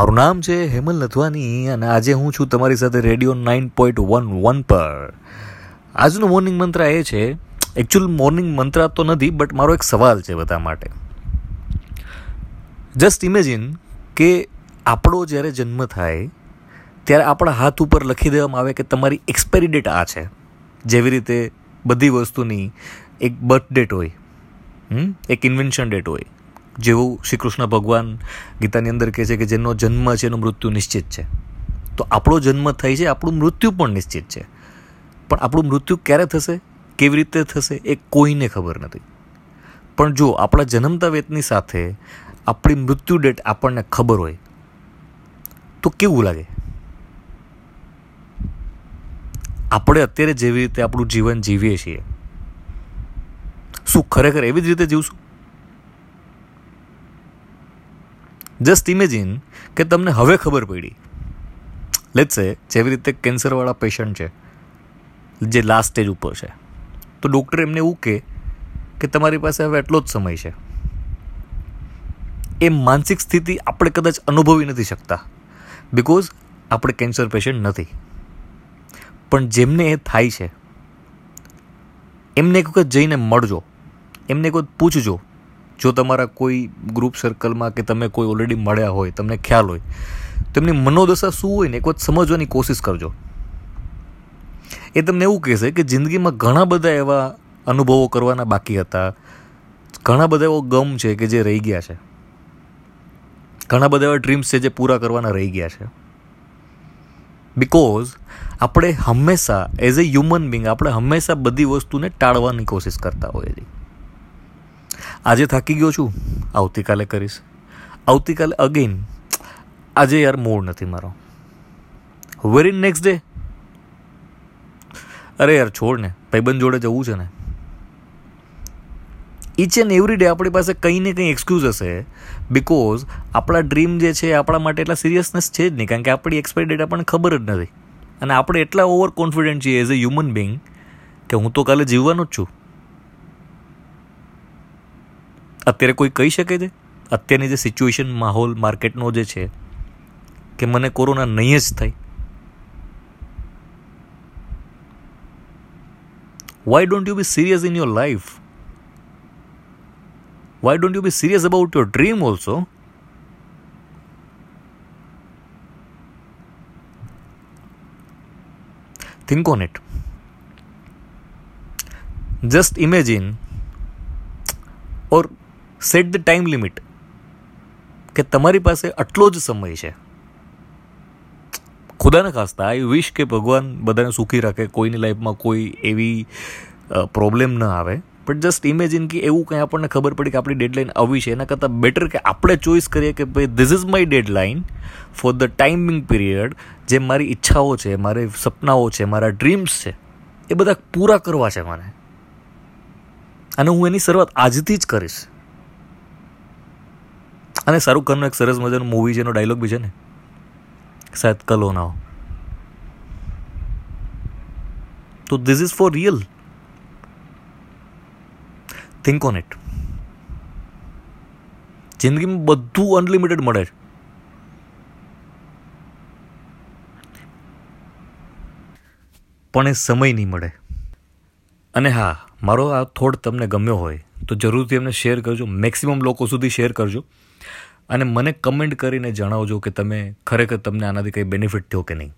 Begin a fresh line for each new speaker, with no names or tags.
મારું નામ છે હેમલ નથવાની અને આજે હું છું તમારી સાથે radio nine point one one પર. આજનો મોર્નિંગ મંત્ર એ છે એકચ્યુઅલ મોર્નિંગ મંત્ર તો નથી બટ મારો એક સવાલ છે બધા માટે. જસ્ટ ઇમેજિન કે આપણો જ્યારે જન્મ થાય, ત્યારે આપણા હાથ ઉપર લખી દેવામાં આવે કે તમારી એક્સપાયરી ડેટ આ છે. જેવી રીતે બધી વસ્તુની એક બર્થ ડેટ હોય એક ઇન્વેન્શન ડેટ હોય. જેવું શ્રી કૃષ્ણ ભગવાન ગીતાની અંદર કહે છે કે જેનો જન્મ છે એનું મૃત્યુ નિશ્ચિત છે. તો આપણો જન્મ થાય છે, આપણું મૃત્યુ પણ નિશ્ચિત છે. પણ આપણું મૃત્યુ ક્યારે થશે? કેવી રીતે થશે એ કોઈને ખબર નથી. પણ જો આપણા જન્મતા વેતની સાથે આપણી મૃત્યુ ડેટ આપણને ખબર હોય, તો કેવું લાગે? આપણે અત્યારે જેવી રીતે આપણું જીવન જીવીએ છીએ, શું ખરેખર એવી જ રીતે જીવશું? જસ્ટ ઇમેજિન કે તમને હવે ખબર પડી. લેટ્સ જેવી રીતે કેન્સરવાળા પેશન્ટ છે, જે લાસ્ટ સ્ટેજ ઉપર છે. તો ડૉક્ટર એમને એવું કહે કે તમારી પાસે હવે એટલો જ સમય છે. એ માનસિક સ્થિતિ આપણે કદાચ અનુભવી નથી શકતા. બિકોઝ આપણે કેન્સર પેશન્ટ નથી. પણ જેમને એ થાય છે, એમને એક વખત જઈને મળજો. એમને એક વખત પૂછજો જો તમારા કોઈ ગ્રુપ સર્કલમાં કે તમે કોઈ ઓલરેડી મળ્યા હોય, તમને ખ્યાલ હોય તો એમની મનોદશા શું હોય ને એક વખત સમજવાની કોશિશ કરજો. એ તમને એવું કહેશે કે જિંદગીમાં ઘણા બધા એવા અનુભવો કરવાના બાકી હતા. ઘણા બધા એવો ગમ છે કે જે રહી ગયા છે. ઘણા બધા એવા ડ્રીમ્સ છે જે પૂરા કરવાના રહી ગયા છે. બિકોઝ આપણે હંમેશા એઝ એ હ્યુમન બિંગ આપણે હંમેશા બધી વસ્તુને ટાળવાની કોશિશ કરતા હોઈએ છીએ. આજે થાકી ગયો છું. આવતીકાલે કરીશ. આવતીકાલે અગેન આજે યાર મૂડ નથી મારો. વેરી નેક્સ્ટ ડે અરે યાર છોડ ને, ભાઈબંધ જોડે જવું છે ને. ઈચ એન્ડ એવરી ડે આપણી પાસે કંઈ ને કંઈ એક્સક્યુઝ હશે. બિકોઝ આપણા ડ્રીમ જે છે, આપણા માટે એટલા સિરિયસનેસ છે જ નહીં. કારણ કે આપણી એક્સપાયરી ડેટ આપણને ખબર જ નથી. અને આપણે એટલા ઓવર કોન્ફિડન્ટ છીએ એઝ અ હ્યુમન બિંગ કે હું તો કાલે જીવવાનો જ છું. અત્યારે કોઈ કહી શકે છે? અત્યારની જે સિચ્યુએશન માહોલ માર્કેટનો જે છે, કે મને કોરોના નહીં જ થાય. Why don't you be serious in your life why don't you be serious about your dream also think on it. Just imagine, or set the time limit કે તમારી પાસે આટલો જ સમય છે. ખુદાને ખાસતા આઈ વિશ કે ભગવાન બધાને સુખી રાખે, કોઈની લાઈફમાં કોઈ એવી પ્રોબ્લેમ ન આવે. બટ જસ્ટ ઇમેજિન કે એવું કંઈ આપણને ખબર પડી કે આપણી ડેડલાઇન આવી છે. એના કરતાં બેટર કે આપણે ચોઈસ કરીએ કે ભાઈ this is my deadline for the timing period જે મારી ઈચ્છાઓ છે, મારી સપનાઓ છે, મારા ડ્રીમ્સ છે, એ બધા પૂરા કરવા છે મને. અને હું એની શરૂઆત આજથી જ કરીશ. અને શાહરૂખ ખાનનું એક સરસ મજાનું મૂવી છે, એનો ડાયલોગ બી છે ને. શાયદ કલો ના હો. તો this is for real think on it જિંદગીમાં બધું અનલિમિટેડ મળે છે. પણ એ સમય નહીં મળે. અને હા, મારો આ થોડ તમને ગમ્યો હોય તો જરૂરથી એમને શેર કરજો. મેક્સિમમ લોકો સુધી શેર કરજો. અને મને કમેન્ટ કરીને જણાવજો કે તમે ખરેખર તમને આનાથી કંઈ બેનિફિટ થયો કે નહીં.